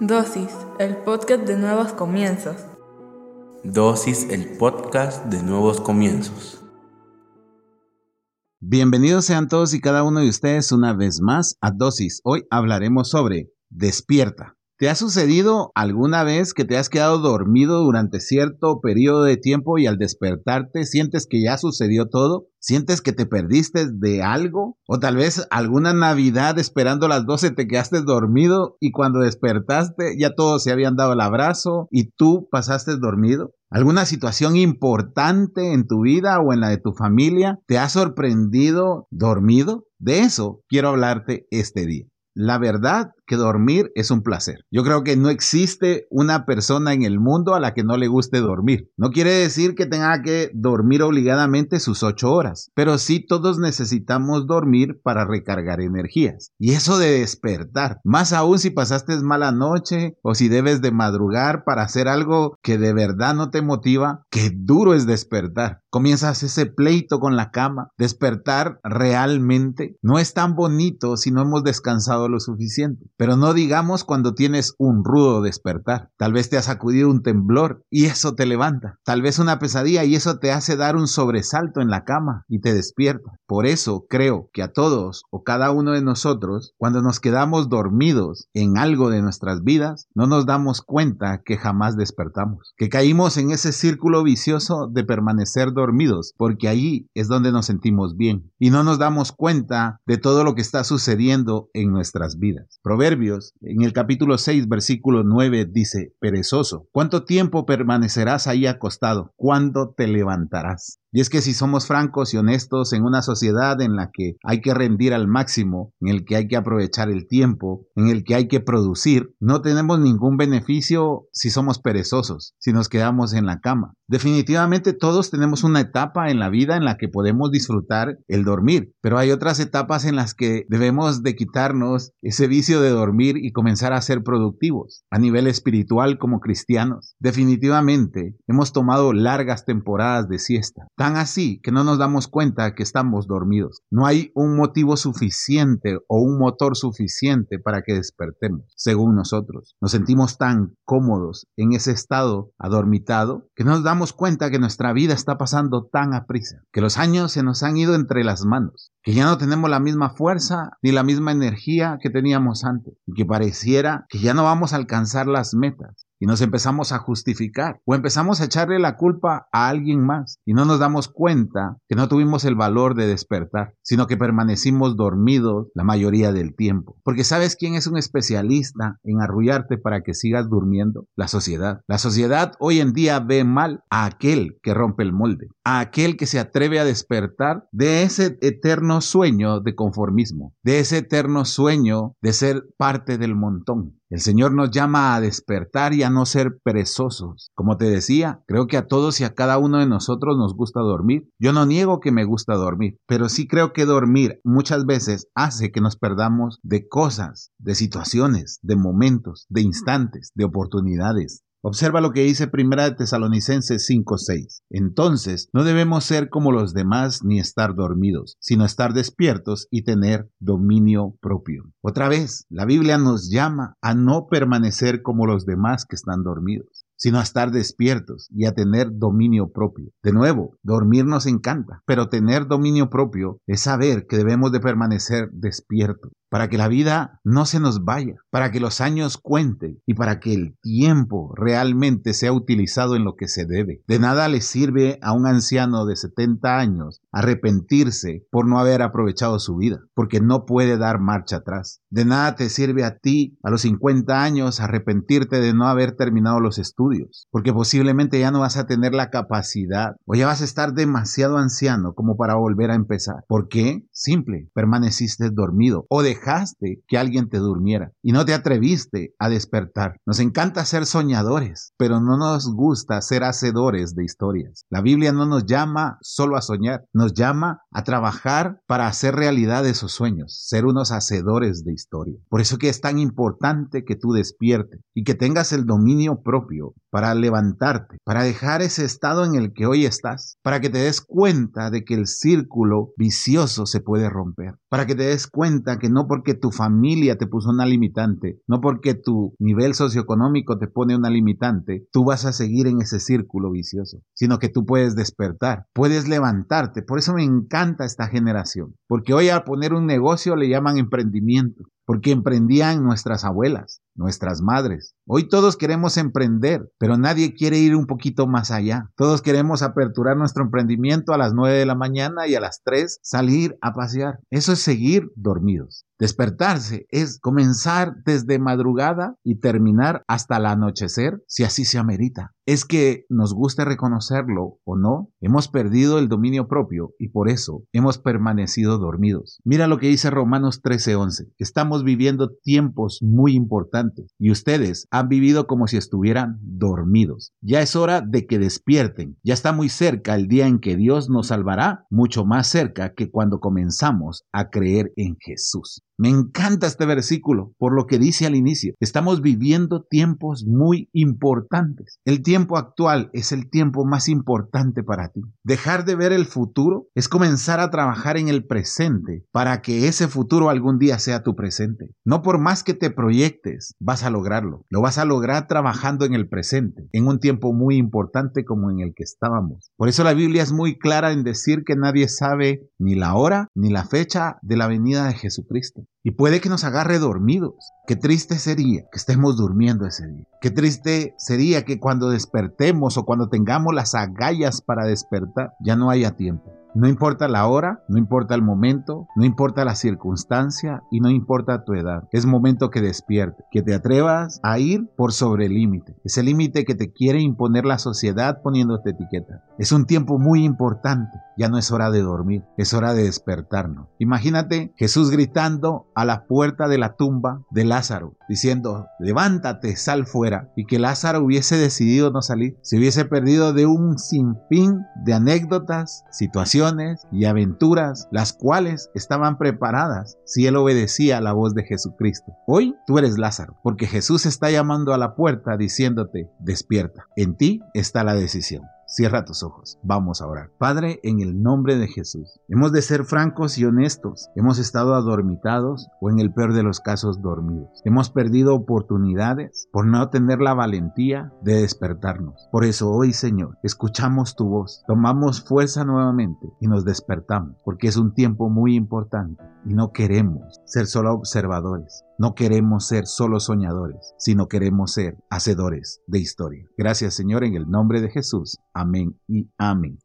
Dosis, el podcast de nuevos comienzos. Dosis, el podcast de nuevos comienzos. Bienvenidos sean todos y cada uno de ustedes una vez más a Dosis. Hoy hablaremos sobre Despierta. ¿Te ha sucedido alguna vez que te has quedado dormido durante cierto periodo de tiempo y al despertarte sientes que ya sucedió todo? ¿Sientes que te perdiste de algo? O tal vez alguna Navidad esperando las 12 te quedaste dormido y cuando despertaste ya todos se habían dado el abrazo y tú pasaste dormido. ¿Alguna situación importante en tu vida o en la de tu familia te ha sorprendido dormido? De eso quiero hablarte este día. La verdad que dormir es un placer. Yo creo que no existe una persona en el mundo a la que no le guste dormir. No quiere decir que tenga que dormir obligadamente sus ocho horas, pero sí todos necesitamos dormir para recargar energías. Y eso de despertar, más aún si pasaste mala noche o si debes de madrugar para hacer algo que de verdad no te motiva, qué duro es despertar. Comienzas ese pleito con la cama. Despertar realmente no es tan bonito si no hemos descansado lo suficiente. Pero no digamos cuando tienes un rudo despertar. Tal vez te ha sacudido un temblor y eso te levanta. Tal vez una pesadilla y eso te hace dar un sobresalto en la cama y te despierta. Por eso creo que a todos o cada uno de nosotros, cuando nos quedamos dormidos en algo de nuestras vidas, no nos damos cuenta que jamás despertamos. Que caímos en ese círculo vicioso de permanecer dormidos, porque ahí es donde nos sentimos bien. Y no nos damos cuenta de todo lo que está sucediendo en nuestras vidas en el capítulo 6, versículo 9, dice, perezoso, ¿cuánto tiempo permanecerás ahí acostado? ¿Cuándo te levantarás? Y es que si somos francos y honestos en una sociedad en la que hay que rendir al máximo, en el que hay que aprovechar el tiempo, en el que hay que producir, no tenemos ningún beneficio si somos perezosos, si nos quedamos en la cama. Definitivamente todos tenemos una etapa en la vida en la que podemos disfrutar el dormir, pero hay otras etapas en las que debemos de quitarnos ese vicio de dormir y comenzar a ser productivos a nivel espiritual como cristianos. Definitivamente hemos tomado largas temporadas de siesta tan así que no nos damos cuenta que estamos dormidos. No hay un motivo suficiente o un motor suficiente para que despertemos, según nosotros. Nos sentimos tan cómodos en ese estado adormitado que no nos damos cuenta que nuestra vida está pasando tan a prisa, que los años se nos han ido entre las manos, que ya no tenemos la misma fuerza ni la misma energía que teníamos antes y que pareciera que ya no vamos a alcanzar las metas y nos empezamos a justificar o empezamos a echarle la culpa a alguien más y no nos damos cuenta que no tuvimos el valor de despertar, sino que permanecimos dormidos la mayoría del tiempo. Porque ¿sabes quién es un especialista en arrullarte para que sigas durmiendo? La sociedad. La sociedad hoy en día ve mal a aquel que rompe el molde, a aquel que se atreve a despertar de ese eterno sueño de conformismo, de ese eterno sueño de ser parte del montón. El Señor nos llama a despertar y a no ser perezosos. Como te decía, creo que a todos y a cada uno de nosotros nos gusta dormir. Yo no niego que me gusta dormir, pero sí creo que dormir muchas veces hace que nos perdamos de cosas, de situaciones, de momentos, de instantes, de oportunidades. Observa lo que dice Primera de Tesalonicenses 5:6. Entonces, no debemos ser como los demás ni estar dormidos, sino estar despiertos y tener dominio propio. Otra vez, la Biblia nos llama a no permanecer como los demás que están dormidos sino a estar despiertos y a tener dominio propio. De nuevo, dormir nos encanta, pero tener dominio propio es saber que debemos de permanecer despiertos para que la vida no se nos vaya, para que los años cuenten y para que el tiempo realmente sea utilizado en lo que se debe. De nada le sirve a un anciano de 70 años arrepentirse por no haber aprovechado su vida, porque no puede dar marcha atrás. De nada te sirve a ti a los 50 años arrepentirte de no haber terminado los estudios, porque posiblemente ya no vas a tener la capacidad o ya vas a estar demasiado anciano como para volver a empezar. ¿Por qué? Simple, permaneciste dormido o de dejaste que alguien te durmiera y no te atreviste a despertar. Nos encanta ser soñadores, pero no nos gusta ser hacedores de historias. La Biblia no nos llama solo a soñar, nos llama a trabajar para hacer realidad esos sueños, ser unos hacedores de historia. Por eso que es tan importante que tú despiertes y que tengas el dominio propio para levantarte, para dejar ese estado en el que hoy estás, para que te des cuenta de que el círculo vicioso se puede romper, para que te des cuenta que no porque tu familia te puso una limitante, no porque tu nivel socioeconómico te pone una limitante, tú vas a seguir en ese círculo vicioso, sino que tú puedes despertar, puedes levantarte. Por eso me encanta esta generación, porque hoy a poner un negocio le llaman emprendimiento porque emprendían nuestras abuelas, nuestras madres. Hoy todos queremos emprender, pero nadie quiere ir un poquito más allá. Todos queremos aperturar nuestro emprendimiento a las 9 de la mañana y a las 3 salir a pasear. Eso es seguir dormidos. Despertarse es comenzar desde madrugada y terminar hasta el anochecer, si así se amerita. Es que nos guste reconocerlo o no, hemos perdido el dominio propio y por eso hemos permanecido dormidos. Mira lo que dice Romanos 13:11. Estamos viviendo tiempos muy importantes y ustedes han vivido como si estuvieran dormidos. Ya es hora de que despierten. Ya está muy cerca el día en que Dios nos salvará, mucho más cerca que cuando comenzamos a creer en Jesús. Me encanta este versículo por lo que dice al inicio. Estamos viviendo tiempos muy importantes. El tiempo actual es el tiempo más importante para ti. Dejar de ver el futuro es comenzar a trabajar en el presente para que ese futuro algún día sea tu presente. No por más que te proyectes, vas a lograrlo. Lo vas a lograr trabajando en el presente, en un tiempo muy importante como en el que estábamos. Por eso la Biblia es muy clara en decir que nadie sabe ni la hora ni la fecha de la venida de Jesucristo. Y puede que nos agarre dormidos. Qué triste sería que estemos durmiendo ese día. Qué triste sería que cuando despertemos o cuando tengamos las agallas para despertar, ya no haya tiempo. No importa la hora, no importa el momento, no importa la circunstancia y no importa tu edad. Es momento que despierte, que te atrevas a ir por sobre el límite. Ese límite que te quiere imponer la sociedad poniéndote etiqueta. Es un tiempo muy importante. Ya no es hora de dormir, es hora de despertarnos. Imagínate Jesús gritando a la puerta de la tumba de Lázaro, diciendo, levántate, sal fuera. Y que Lázaro hubiese decidido no salir, se hubiese perdido de un sinfín de anécdotas, situaciones y aventuras, las cuales estaban preparadas si él obedecía a la voz de Jesucristo. Hoy tú eres Lázaro, porque Jesús está llamando a la puerta diciéndote, despierta. En ti está la decisión. Cierra tus ojos. Vamos a orar. Padre, en el nombre de Jesús, hemos de ser francos y honestos. Hemos estado adormitados o en el peor de los casos dormidos. Hemos perdido oportunidades por no tener la valentía de despertarnos. Por eso hoy, Señor, escuchamos tu voz, tomamos fuerza nuevamente y nos despertamos, porque es un tiempo muy importante y no queremos ser solo observadores. No queremos ser solo soñadores, sino queremos ser hacedores de historia. Gracias Señor en el nombre de Jesús. Amén y amén.